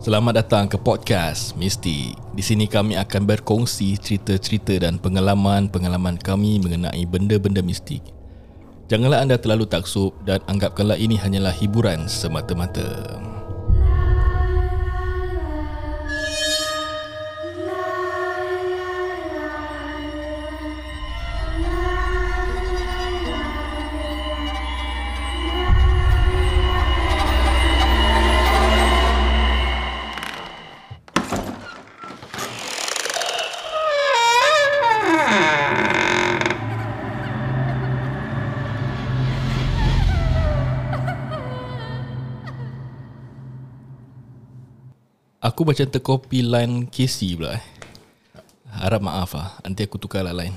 Selamat datang ke podcast Mistik. Di sini kami akan berkongsi cerita-cerita dan pengalaman-pengalaman kami mengenai benda-benda mistik. Janganlah anda terlalu taksub dan anggapkanlah ini hanyalah hiburan semata-mata. Aku macam terkopi line KC pula eh. Harap maaf lah Nanti aku tukar lah line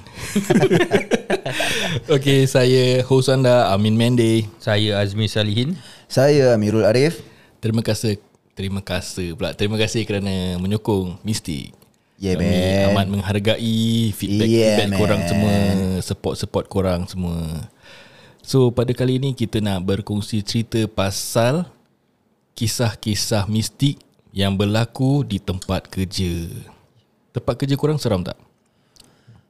Okay saya host anda Amin Mende. Saya Azmi Salihin. Saya Amirul Arif. Terima kasih Terima kasih pula. Terima kasih kerana menyokong Mistik Yeah, Kami man. amat menghargai feedback, Yeah, feedback korang semua Support-support korang semua. So pada kali ini kita nak berkongsi cerita pasal Kisah-kisah mistik yang berlaku di tempat kerja. Tempat kerja korang seram tak?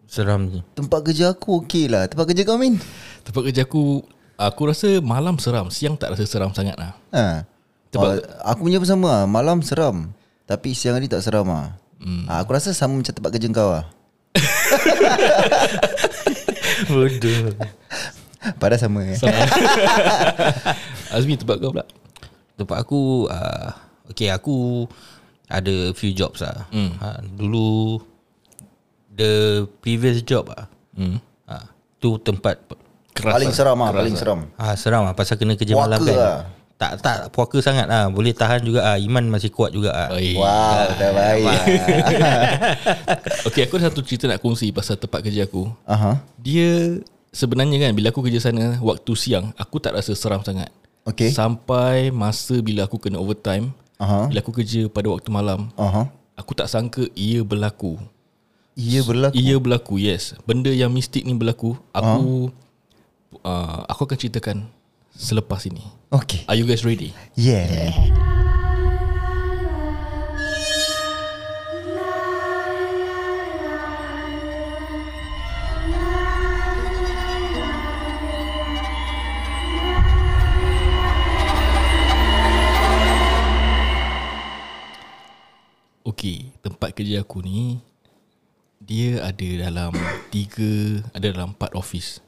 Seram je Tempat kerja aku okey lah. Tempat kerja kau Min? Tempat kerja aku Aku rasa malam seram. Siang tak rasa seram sangat lah. Ha. Tempat- oh, Aku punya pun sama lah. Malam seram Tapi siang hari tak seram lah. Hmm. ha, Aku rasa sama macam tempat kerja kau lah. Bodoh. Padahal sama eh. Azmi tempat kau pula? Tempat aku uh, Okay aku Ada few jobs lah Hmm. ha, Dulu The previous job lah hmm. ha, Tu tempat Keras Paling lah. seram lah Paling seram ah, Seram lah Pasal kena kerja Puaka malam kan lah. Tak tak puaka sangat lah Boleh tahan juga ah. Iman masih kuat juga ah. Oi. Wow Dah baik Okay aku ada satu cerita nak kongsi Pasal tempat kerja aku Aha. Dia Sebenarnya kan Bila aku kerja sana Waktu siang Aku tak rasa seram sangat Okay Sampai masa bila aku kena overtime Aha. Bila aku kerja pada waktu malam Aha. Aku tak sangka ia berlaku. Ia berlaku? Ia berlaku yes. Benda yang mistik ni berlaku Aku uh, Aku akan ceritakan Selepas ini. Okay. Are you guys ready? Yeah Okay Tempat kerja aku ni Dia ada dalam Tiga Ada dalam empat office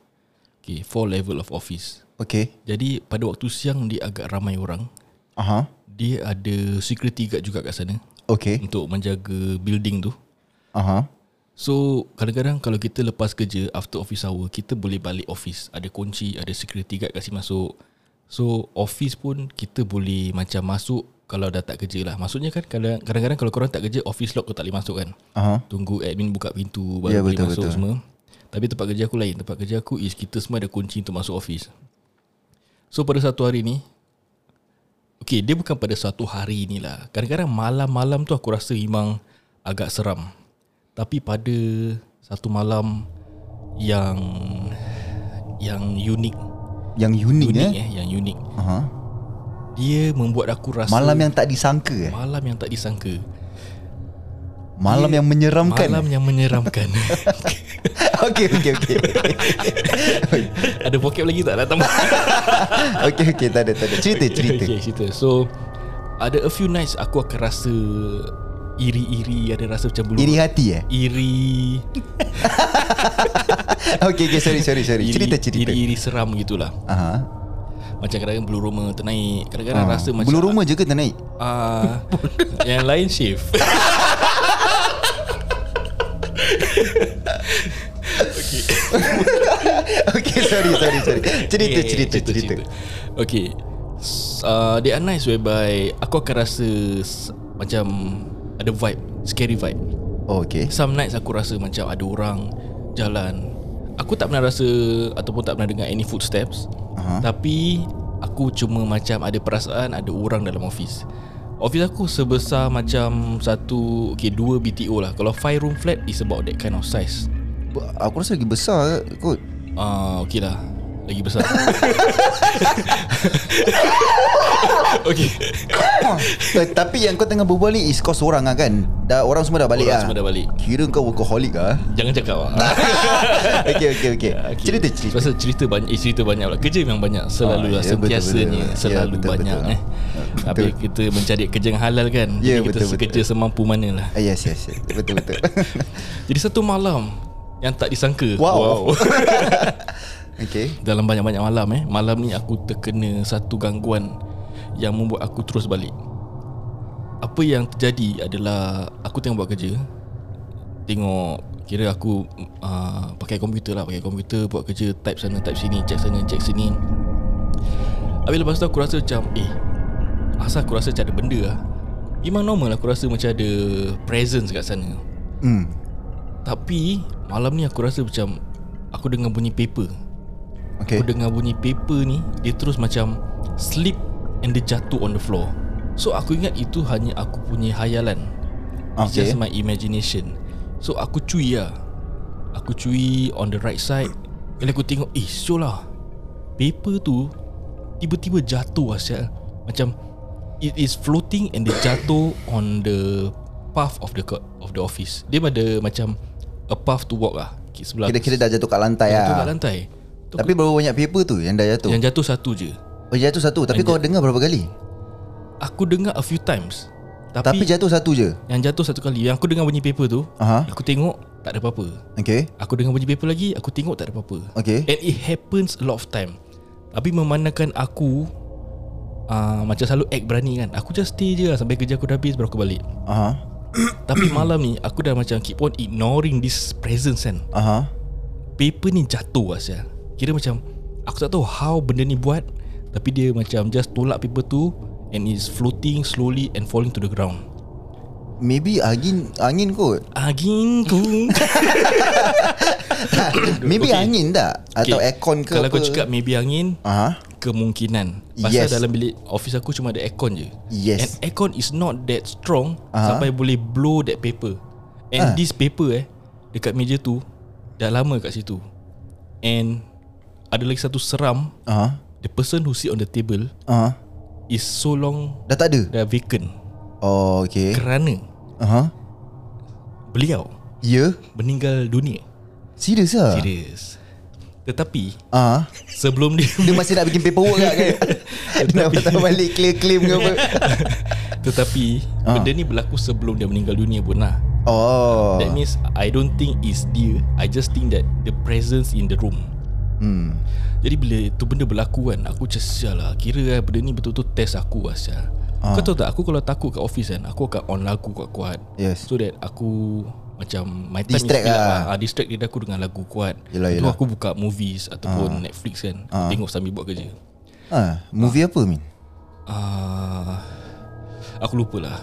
Okay Four level of office. Okay Jadi pada waktu siang Dia agak ramai orang. Aha. Dia ada security guard juga kat sana. Okay Untuk menjaga building tu. Aha. So kadang-kadang kalau kita lepas kerja After office hour Kita boleh balik office. Ada kunci Ada security guard kasih masuk. So office pun Kita boleh macam masuk Kalau dah tak kerja lah. Maksudnya kan kadang- kadang-kadang Kalau korang tak kerja Office lock kau tak boleh masuk kan? Aha. Tunggu admin buka pintu Baru Ya, boleh betul, masuk betul. semua. Tapi tempat kerja aku lain. Tempat kerja aku is Kita semua ada kunci Untuk masuk office. So pada satu hari ni Okay dia bukan pada suatu hari ni lah. Kadang-kadang malam-malam tu Aku rasa memang Agak seram. Tapi pada Satu malam Yang Yang unik Yang unik, Unik eh, eh Yang unik Aha. Dia membuat aku rasa Malam yang tak disangka eh? Malam yang tak disangka. Malam yang menyeramkan. Malam yang menyeramkan. Okay okay okay Ada poket lagi tak nak tambah? Okay okay tak ada tak ada. Cerita cerita. Okay cerita. So Ada a few nights Aku akan rasa Iri-iri Ada rasa macam bulu Iri hati eh? Iri. Okay okay sorry sorry sorry. Iri- Cerita cerita. Iri-iri seram gitulah. Aha. Macam kadang-kadang bulu roma ternaik Kadang-kadang Ah, rasa macam Bulu rumah je ke ternaik uh, Yang lain shift. Okay. Sorry sorry sorry. Cerita Okay, cerita cerita Okay. S- uh, There are nights whereby Aku akan rasa Macam Ada vibe Scary vibe. Oh okay. Some nights aku rasa macam ada orang Jalan. Aku tak pernah rasa Ataupun tak pernah dengar any footsteps Aha. Tapi Aku cuma macam ada perasaan Ada orang dalam office. Office aku sebesar macam Satu Okay dua BTO lah. Kalau 5 room flat Is about that kind of size. Aku rasa lagi besar kot. Ah uh, Okay lah Lagi besar. Okay Eh, Tapi yang kau tengah berbual ni Is kau seorang lah kan? Dah, Orang semua dah balik Orang lah. semua dah balik. Kira kau workaholic lah. Jangan cakap lah. Okay okay okay Okay. Cerita cerita. Pasal cerita banyak eh, Cerita banyak lah Kerja memang banyak. Selalu Ah, lah ya, betul, Sentiasanya betul. Selalu Ya, betul, banyak betul. eh Tapi kita mencari kerja yang halal kan? Ya, Jadi kita betul, betul. kerja semampu mana lah. Ah, Yes yes yes. Betul betul. Jadi satu malam Yang tak disangka. Wow. Okay Dalam banyak-banyak malam eh. Malam ni aku terkena Satu gangguan Yang membuat aku terus balik. Apa yang terjadi adalah Aku tengah buat kerja. Tengok Kira aku uh, Pakai komputer lah. Pakai komputer Buat kerja Type sana Type sini Check sana Check sini. Habis lepas tu aku rasa macam Eh Asal aku rasa macam ada benda lah. Memang normal aku rasa macam ada Presence kat sana. Hmm. Tapi Malam ni aku rasa macam Aku dengar bunyi paper Okay. Aku dengar bunyi paper ni Dia terus macam Slip And dia jatuh on the floor. So aku ingat itu hanya aku punya hayalan It's Okay. just my imagination. So aku cui lah. Aku cui on the right side. Bila aku tengok Eh sure lah. Paper tu Tiba-tiba jatuh asyal Macam It is floating And dia jatuh On the Path of the co- of the office. Dia ada macam A path to walk lah. Sebelah Kira-kira dah jatuh kat lantai Jatuh lah. kat lantai Tu Tapi berapa banyak paper tu Yang dah jatuh? Yang jatuh satu je. Oh jatuh satu. Tapi kau dengar berapa kali? Aku dengar a few times. Tapi Tapi, jatuh satu je? Yang jatuh satu kali. Yang aku dengar bunyi paper tu Aha. Aku tengok Tak ada apa-apa. Okay Aku dengar bunyi paper lagi Aku tengok tak ada apa-apa. Okay And it happens a lot of time. Tapi memandangkan aku uh, Macam selalu act berani kan. Aku just stay je lah Sampai kerja aku dah habis Baru aku balik. Aha. Tapi malam ni Aku dah macam keep on ignoring this presence kan. Aha. Paper ni jatuh asal Kira macam Aku tak tahu how benda ni buat Tapi dia macam just tolak paper tu And it's floating slowly and falling to the ground Maybe angin Angin kot Anginku Maybe Okay. angin tak Atau Okay. aircon ke Kalau apa kau cakap maybe angin Aha Kemungkinan Pasal Yes. dalam bilik office aku cuma ada aircon je Yes. And aircon is not that strong Aha. Sampai boleh blow that paper And Ah. this paper eh Dekat meja tu Dah lama kat situ And Ada lagi satu seram. Aha. The person who sit on the table Aha. Is so long Dah tak ada? Dah vacant. Oh okay. Kerana Aha. Beliau Ya. Meninggal dunia. Serius lah? Serius. Tetapi Ah, Sebelum dia Dia masih nak bikin paperwork kat kan? Dia nak patah balik Claim-claim ke apa? Tetapi Ah. Benda ni berlaku sebelum dia meninggal dunia pun lah. Oh. That means I don't think is dia. I just think that The presence in the room hmm. Jadi bila tu benda berlaku kan Aku macam sial lah Kira lah benda ni betul-betul test aku lah sial Ah. Kau tahu tak Aku kalau takut kat office kan Aku akan on lagu kuat-kuat Yes So that aku Macam My time Distract is up lah. ah, Distract diri aku dengan lagu kuat Yelah, yelah. aku buka movies Ataupun Netflix kan Ah. Tengok sambil buat kerja ha, Movie apa Min? Ah, Aku lupa lah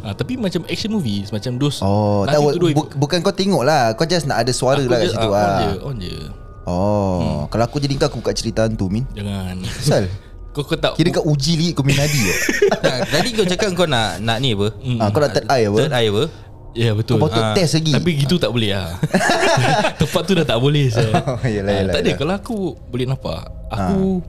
Ah, tapi macam action movies Macam dos Oh dua- bu- Bukan kau tengok lah Kau just nak ada suara aku lah kat situ ah, On lah je On je Oh Kalau aku jadi kau Aku buka cerita hantu Min. Jangan. Sal Kau kau tak Kira kau uji lagi Kau minadi Nah, Tadi kau cakap kau nak nak ni apa? ha, Kau nak third eye apa? Third eye apa? Ya betul. Kau patut Ah, test lagi. Tapi gitu tak boleh lah Tempat tu dah tak boleh saya. Oh, yelah, yelah, Tak ada. Kalau aku boleh nampak Aku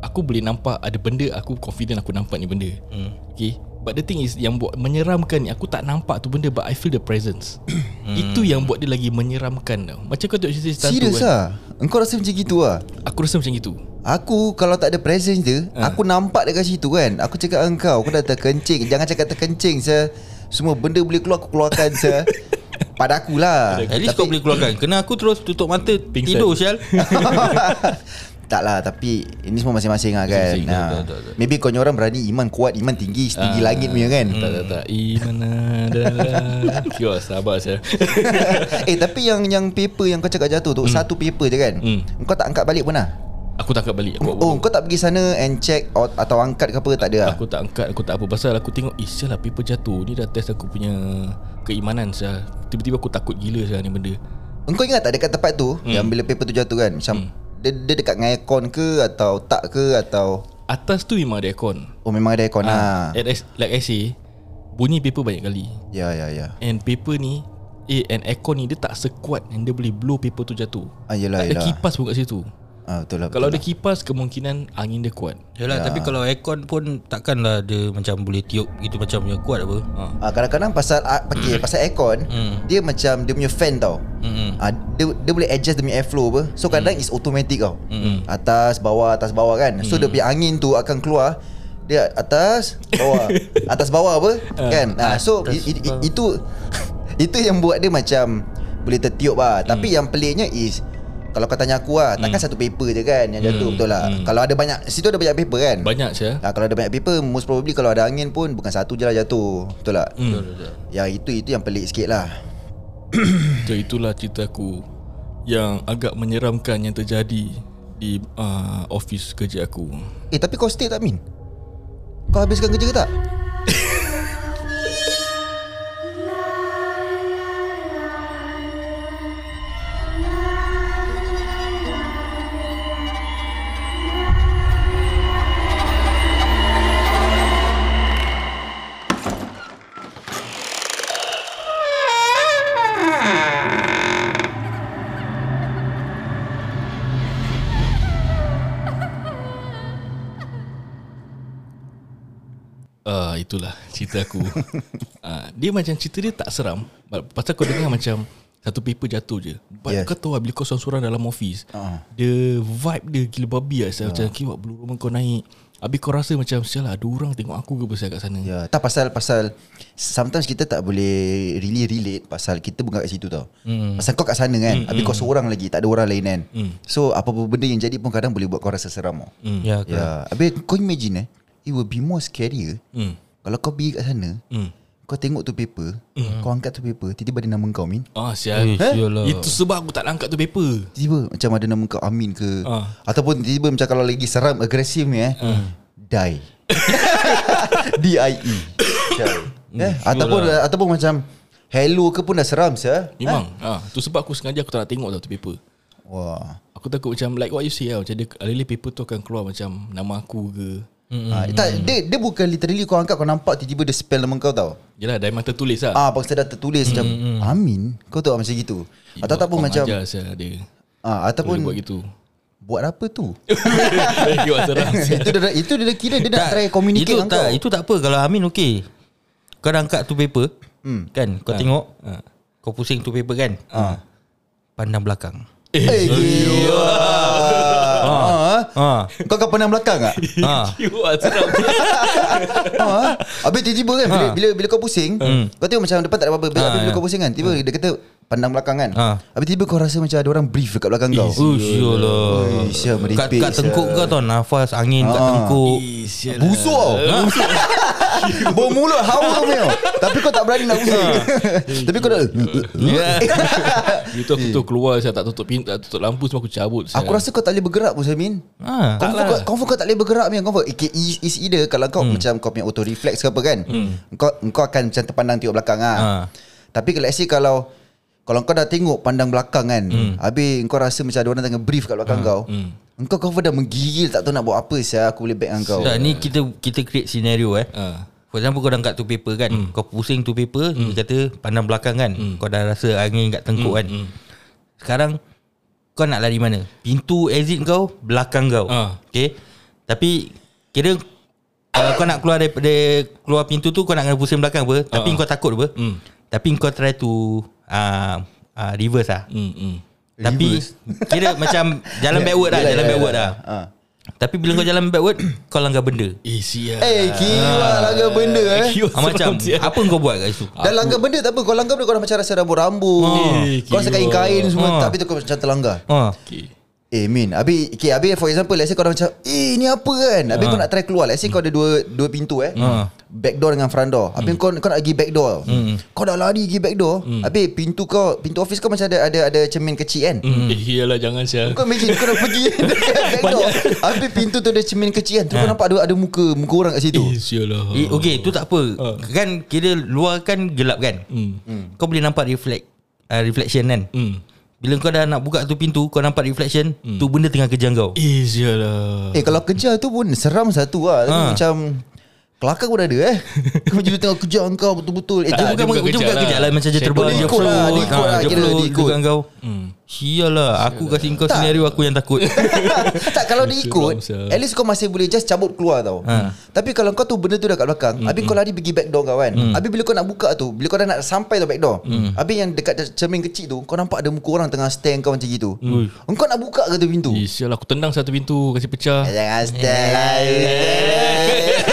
Aku boleh nampak Ada benda Aku confident aku nampak ni benda. Hmm. Okay But the thing is Yang buat menyeramkan ni Aku tak nampak tu benda But I feel the presence. Itu yang buat dia lagi menyeramkan tau. Macam kau tengok cerita-cerita hantu Serius kan? lah Engkau rasa macam gitu lah Aku rasa macam itu Aku kalau tak ada presence dia Ah. Aku nampak dekat situ kan? Aku cakap dengan kau Aku dah terkencing. Jangan cakap terkencing saya. Semua benda boleh keluar Aku keluarkan saya. Pada aku lah At least kau boleh keluarkan. Kena aku terus tutup mata. Pingsan. Tidur sial Tak lah Tapi Ini semua masing-masing lah kan. Masing-masing, ha. betul, betul, betul. Maybe kau orang berani Iman kuat Iman tinggi Setinggi Ah. langit punya kan? Tak tak tak. Iman adalah Kira sabar saya. Eh tapi yang yang paper Yang kau cakap jatuh tu Satu paper je kan? Hmm. Kau tak angkat balik pun lah? Aku tangkap balik. Aku, Oh kau tak pergi sana And check or, Atau angkat ke apa Tak ada lah? Aku tak angkat Aku tak apa. Pasal aku tengok Eh sial lah paper jatuh. Ni dah test aku punya Keimanan sial. Tiba-tiba aku takut gila sial ni benda. Engkau ingat tak dekat tempat tu hmm. Yang bila paper tu jatuh kan? Macam dia, dia dekat dengan aircon ke Atau tak ke Atau? Atas tu memang ada aircon. Oh memang ada aircon Ah, and as- Like I say Bunyi paper banyak kali. Ya ya ya. And paper ni Eh and aircon ni Dia tak sekuat Yang dia boleh blow paper tu jatuh. Ah, Yelah Tak ada yelah. kipas pun kat situ Ah, betul lah. Kalau betul ada kipas kemungkinan angin dia kuat. Yalah ya. tapi kalau aircon pun takkanlah dia macam boleh tiup gitu macam punya kuat apa. Ha. lah. Ah, kadang-kadang pasal ah, pakai pasal aircon, dia macam dia punya fan tau. Hmm. Ah, dia dia boleh adjust dia punya airflow apa. So kadang is automatic tau. Atas bawah atas bawah kan. So dia punya angin tu akan keluar dia atas bawah atas bawah apa kan. Ah, so i, i, i, itu itu yang buat dia macam boleh tertiup lah. Tapi yang peliknya is kalau kau tanya aku lah Takkan satu paper je kan Yang jatuh betul lah Kalau ada banyak Situ ada banyak paper kan Banyak je. Ha, kalau ada banyak paper Most probably kalau ada angin pun Bukan satu je lah jatuh Betul tak? Hmm. Yang itu itu yang pelik sikit lah So itulah cerita aku yang agak menyeramkan yang terjadi di uh, office kerja aku. Eh tapi kau stay tak Min? Kau habiskan kerja ke tak? itulah cerita aku. uh, dia macam cerita dia tak seram. Pasal kau dengar macam satu paper jatuh je. But Yes. kau tahu lah, bila kau seorang-seorang dalam office, Ah. uh. the vibe dia gila babi lah. Uh. Macam kiwak bulu rumah kau naik. Habis kau rasa macam Sial lah ada orang tengok aku ke pasal kat sana Ya, tak pasal pasal sometimes kita tak boleh really relate pasal kita bukan kat situ tau. Mm. Pasal kau kat sana kan, mm, habis kau seorang lagi, tak ada orang lain kan. Mm. So apa-apa benda yang jadi pun kadang boleh buat kau rasa seram tau. Hmm. Ya, Ya, yeah. habis kau imagine eh, it will be more scarier Hmm. Kalau kau pergi kat sana, Hmm. kau tengok tu paper, kau angkat tu paper, tiba-tiba ada nama kau Min. Ah sial. Eh, lah. Itu sebab aku tak nak angkat tu paper. Tiba-tiba macam ada nama kau Amin ke? Ah. Ataupun tiba-tiba macam kalau lagi seram Agresif ni eh Die. D-I-E Macam, eh? Ataupun ataupun macam Hello ke pun dah seram sah. Memang. Ah, Tu sebab aku sengaja aku tak nak tengok tau tu paper. Wah. Aku takut macam like what you say lah Macam dia alih paper tu akan keluar macam nama aku ke mm. ha, tak, dia, dia bukan literally kau angkat Kau nampak tiba-tiba dia spell nama kau tau. Yelah dari mata tulis lah. Ah, Pasal dah tertulis macam Amin? Kau tahu macam gitu? Atau ataupun Kau macam ajar saya dia. Ah, Ataupun Boleh buat gitu. Buat apa tu? Itu dia dah- Itu dia dah kira Dia dah try communicate itu dengan tak, kau. Itu tak apa. Kalau Amin okey. Kau dah angkat tu paper Hmm. Kan? Kau tengok Kau pusing tu paper kan? Pandang belakang. Eh Ah. Ha. Kau kau pandang belakang tak? ha. Kiwak seram ha? Habis tiba-tiba kan bila, bila, bila kau pusing Kau tengok macam depan tak ada apa-apa Bila, bila kau pusing kan Tiba dia kata Pandang belakang kan Ha. Habis tiba kau rasa macam ada orang brief dekat belakang kau Ush, yolah. Ui, sial, Kat, kat tengkuk kau tau Nafas angin kat Ah. tengkuk Busuk tau Bau mulut hawa punya. Tapi kau tak berani nak pusing Tapi kau dah. Itu aku tu keluar Saya tak tutup pintu Tak tutup lampu Semua aku cabut Aku rasa kau tak boleh bergerak pun Samin ha. Confirm kau, confirm kau tak boleh bergerak punya Confirm. Okay, is, is either Kalau kau macam Kau punya auto reflex ke apa kan Kau kau akan macam terpandang tengok belakang ah. Ha. Tapi kalau let's say kalau Kalau kau dah tengok pandang belakang kan Habis kau rasa macam ada orang tengah brief kat belakang kau Engkau kau dah menggigil Tak tahu nak buat apa Saya aku boleh back dengan kau. Tak, ni kita kita create scenario eh. Ah. For example kau dah angkat tu paper kan? Kau pusing tu paper Dia kata pandang belakang kan? Kau dah rasa angin kat tengkuk kan? Sekarang Kau nak lari mana? Pintu exit kau Belakang kau. Ah. Okay? Tapi Kira Kalau kau nak keluar daripada Keluar pintu tu Kau nak kena pusing belakang apa? Tapi kau takut apa? Hmm. Tapi kau try to uh, uh, Reverse lah Hmm, hmm. Tapi Kira macam Jalan backward lah Jalan backward lah. Ha. Tapi bila kau jalan backward Kau langgar benda. Eh sial. Eh kira langgar benda eh. Ah, macam. Apa kau buat kat situ? Dah langgar benda tak apa Kau langgar benda kau dah macam rasa rambut-rambut Eh, Kau rasa kain-kain semua Ah. Tapi tu kau macam terlanggar. Ha. okay. Eh Min Habis okay, Habis for example Let's say kau dah macam Eh ni apa kan? Habis kau nak try keluar Let's say kau ada dua Dua pintu eh. Ha. Back door dengan front door. Habis kau, kau nak pergi back door Kau dah lari pergi back door Habis pintu kau Pintu office kau macam ada Ada ada cermin kecil kan? Hmm. Eh iyalah jangan sial. Kau imagine Kau dah pergi dekat back door Habis pintu tu ada cermin kecil kan? Terus kau nampak ada, ada muka Muka orang kat situ. Eh sial lah Eh, okay tu tak apa. Kan kira luar kan gelap kan? Hmm. Kau boleh nampak reflect uh, Reflection kan? Hmm. Bila kau dah nak buka tu pintu Kau nampak reflection Tu benda tengah kejar kau. Eh sial lah Eh kalau kejar tu pun Seram satu lah. Tapi Ha. macam Kelakar pun ada eh. Kau macam dia tengah kejar kau betul-betul. Eh Dia tak bukan, dia bukan kejar kejar lah. Macam dia terbang Dia ikut lah, dia ikut lah, Dia kira float dia ikut. kau Hmm. Sialah Aku kasih kau senario Aku yang takut. Tak kalau dia ikut. At least kau masih boleh Just cabut keluar tau. Ha. Tapi kalau kau tu Benda tu dah kat belakang Habis kau lari pergi back door kau kan. Habis bila kau nak buka tu Bila kau dah nak sampai tu back door Habis yang dekat cermin kecil tu Kau nampak ada muka orang Tengah stand kau macam gitu. Kau nak buka ke tu pintu? Eh, sial aku tendang satu pintu Kasi pecah. Jangan stand lah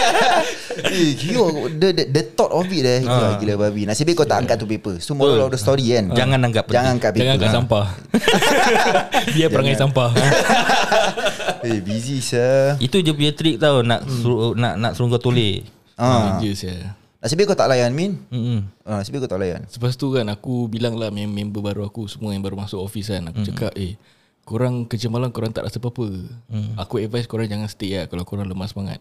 Eh, gila, the, the, the thought of it eh. Gila, gila babi. Nasib baik kau tak angkat tu paper. So moral of the story kan? Jangan anggap penting. Jangan angkat paper. Jangan angkat Ha. sampah. Dia perangai sampah. Eh busy sir Itu je punya trik tau Nak suruh, nak, nak suruh kau toleh ha. Je sial Nasib baik kau tak layan Min. Ha, Nasib baik kau tak layan. Lepas tu kan aku bilang lah mem- member baru aku Semua yang baru masuk office kan. Aku cakap eh Korang kerja malam korang tak rasa apa-apa. Aku advise korang jangan stay lah Kalau korang lemah semangat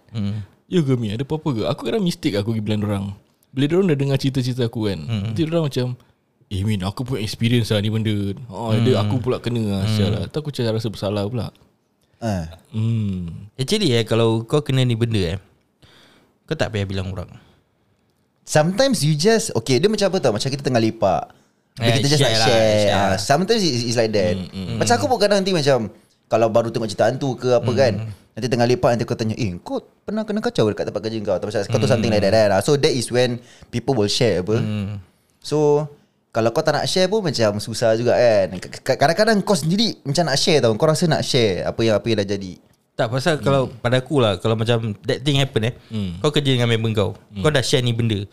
Ya ke Mi? Ada apa-apa ke? Aku kadang mistake aku pergi bilang dorang. Bila dorang dah dengar cerita-cerita aku kan Nanti dorang macam Eh Min aku punya experience lah ni benda. Oh, dia, Aku pula kena lah Sial lah. Tak aku macam rasa bersalah pula. Ha. Hmm. Actually eh Kalau kau kena ni benda eh Kau tak payah bilang orang. Sometimes you just Okay dia macam apa tau? Macam kita tengah lepak. Eh, kita just share nak lah, share, share lah. Sometimes it's, it's like that. Macam aku pun kadang nanti macam Kalau baru tengok cerita hantu ke apa kan Nanti tengah lepak Nanti kau tanya Eh kau pernah kena kacau Dekat tempat kerja kau? Atau macam kau tu something like that kan So that is when People will share apa. So Kalau kau tak nak share pun Macam susah juga kan? Kadang-kadang kau sendiri Macam nak share tau. Kau rasa nak share Apa yang apa yang dah jadi. Tak pasal kalau pada aku lah Kalau macam That thing happen eh. Kau kerja dengan member kau Kau dah share ni benda.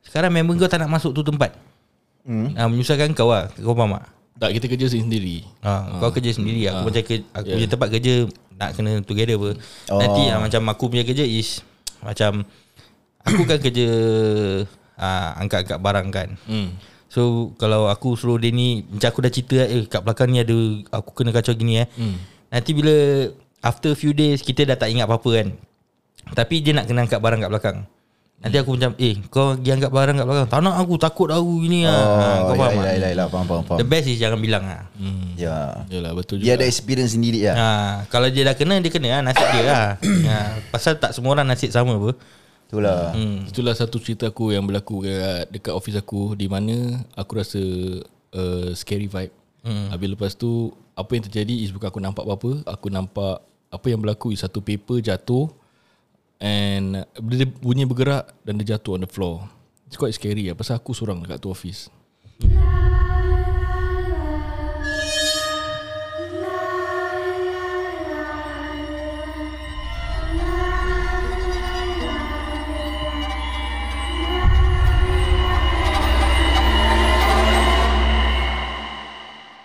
Sekarang member kau tak nak masuk tu tempat. Hmm. ah, Menyusahkan kau lah Kau faham tak? Tak kita kerja sendiri. Ha, kau kerja sendiri Aku macam ke, Aku punya tempat kerja Nak kena together apa. Oh. Nanti ah, macam aku punya kerja is Macam Aku kan kerja ah, Angkat-angkat barang kan. Hmm. So kalau aku suruh dia ni Macam aku dah cerita Eh kat belakang ni ada Aku kena kacau gini eh. Nanti bila After few days Kita dah tak ingat apa-apa kan. Tapi dia nak kena angkat barang kat belakang Nanti aku macam Eh kau pergi angkat barang kat belakang Tak nak aku takut aku gini lah ha, Kau Oh, faham ya, tak? ya, ya, ya, faham, faham, faham. The best is jangan bilang lah hmm. Ya. Yalah betul juga Dia ada experience sendiri lah. Ha, kalau dia dah kena dia kena lah nasib dia lah. ha, pasal tak semua orang nasib sama apa. Itulah. Hmm. Itulah satu cerita aku yang berlaku dekat, dekat office aku di mana aku rasa uh, scary vibe. Hmm. Habis lepas tu apa yang terjadi is bukan aku nampak apa-apa, aku nampak apa yang berlaku is satu paper jatuh and dia bunyi bergerak dan dia jatuh on the floor. It's quite scary lah pasal aku seorang dekat tu office.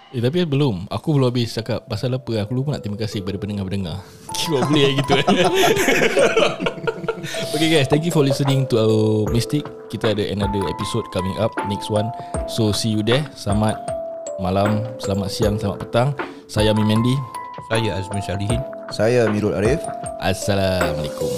Eh tapi belum Aku belum habis cakap Pasal apa Aku lupa nak terima kasih Kepada pendengar-pendengar Kira boleh lah gitu. Eh Okay guys Thank you for listening To our Mystic. Kita ada another episode Coming up Next one. So see you there. Selamat Malam Selamat siang Selamat petang. Saya Amin Mendy Saya Azmi Salihin. Saya Mirul Arif. Assalamualaikum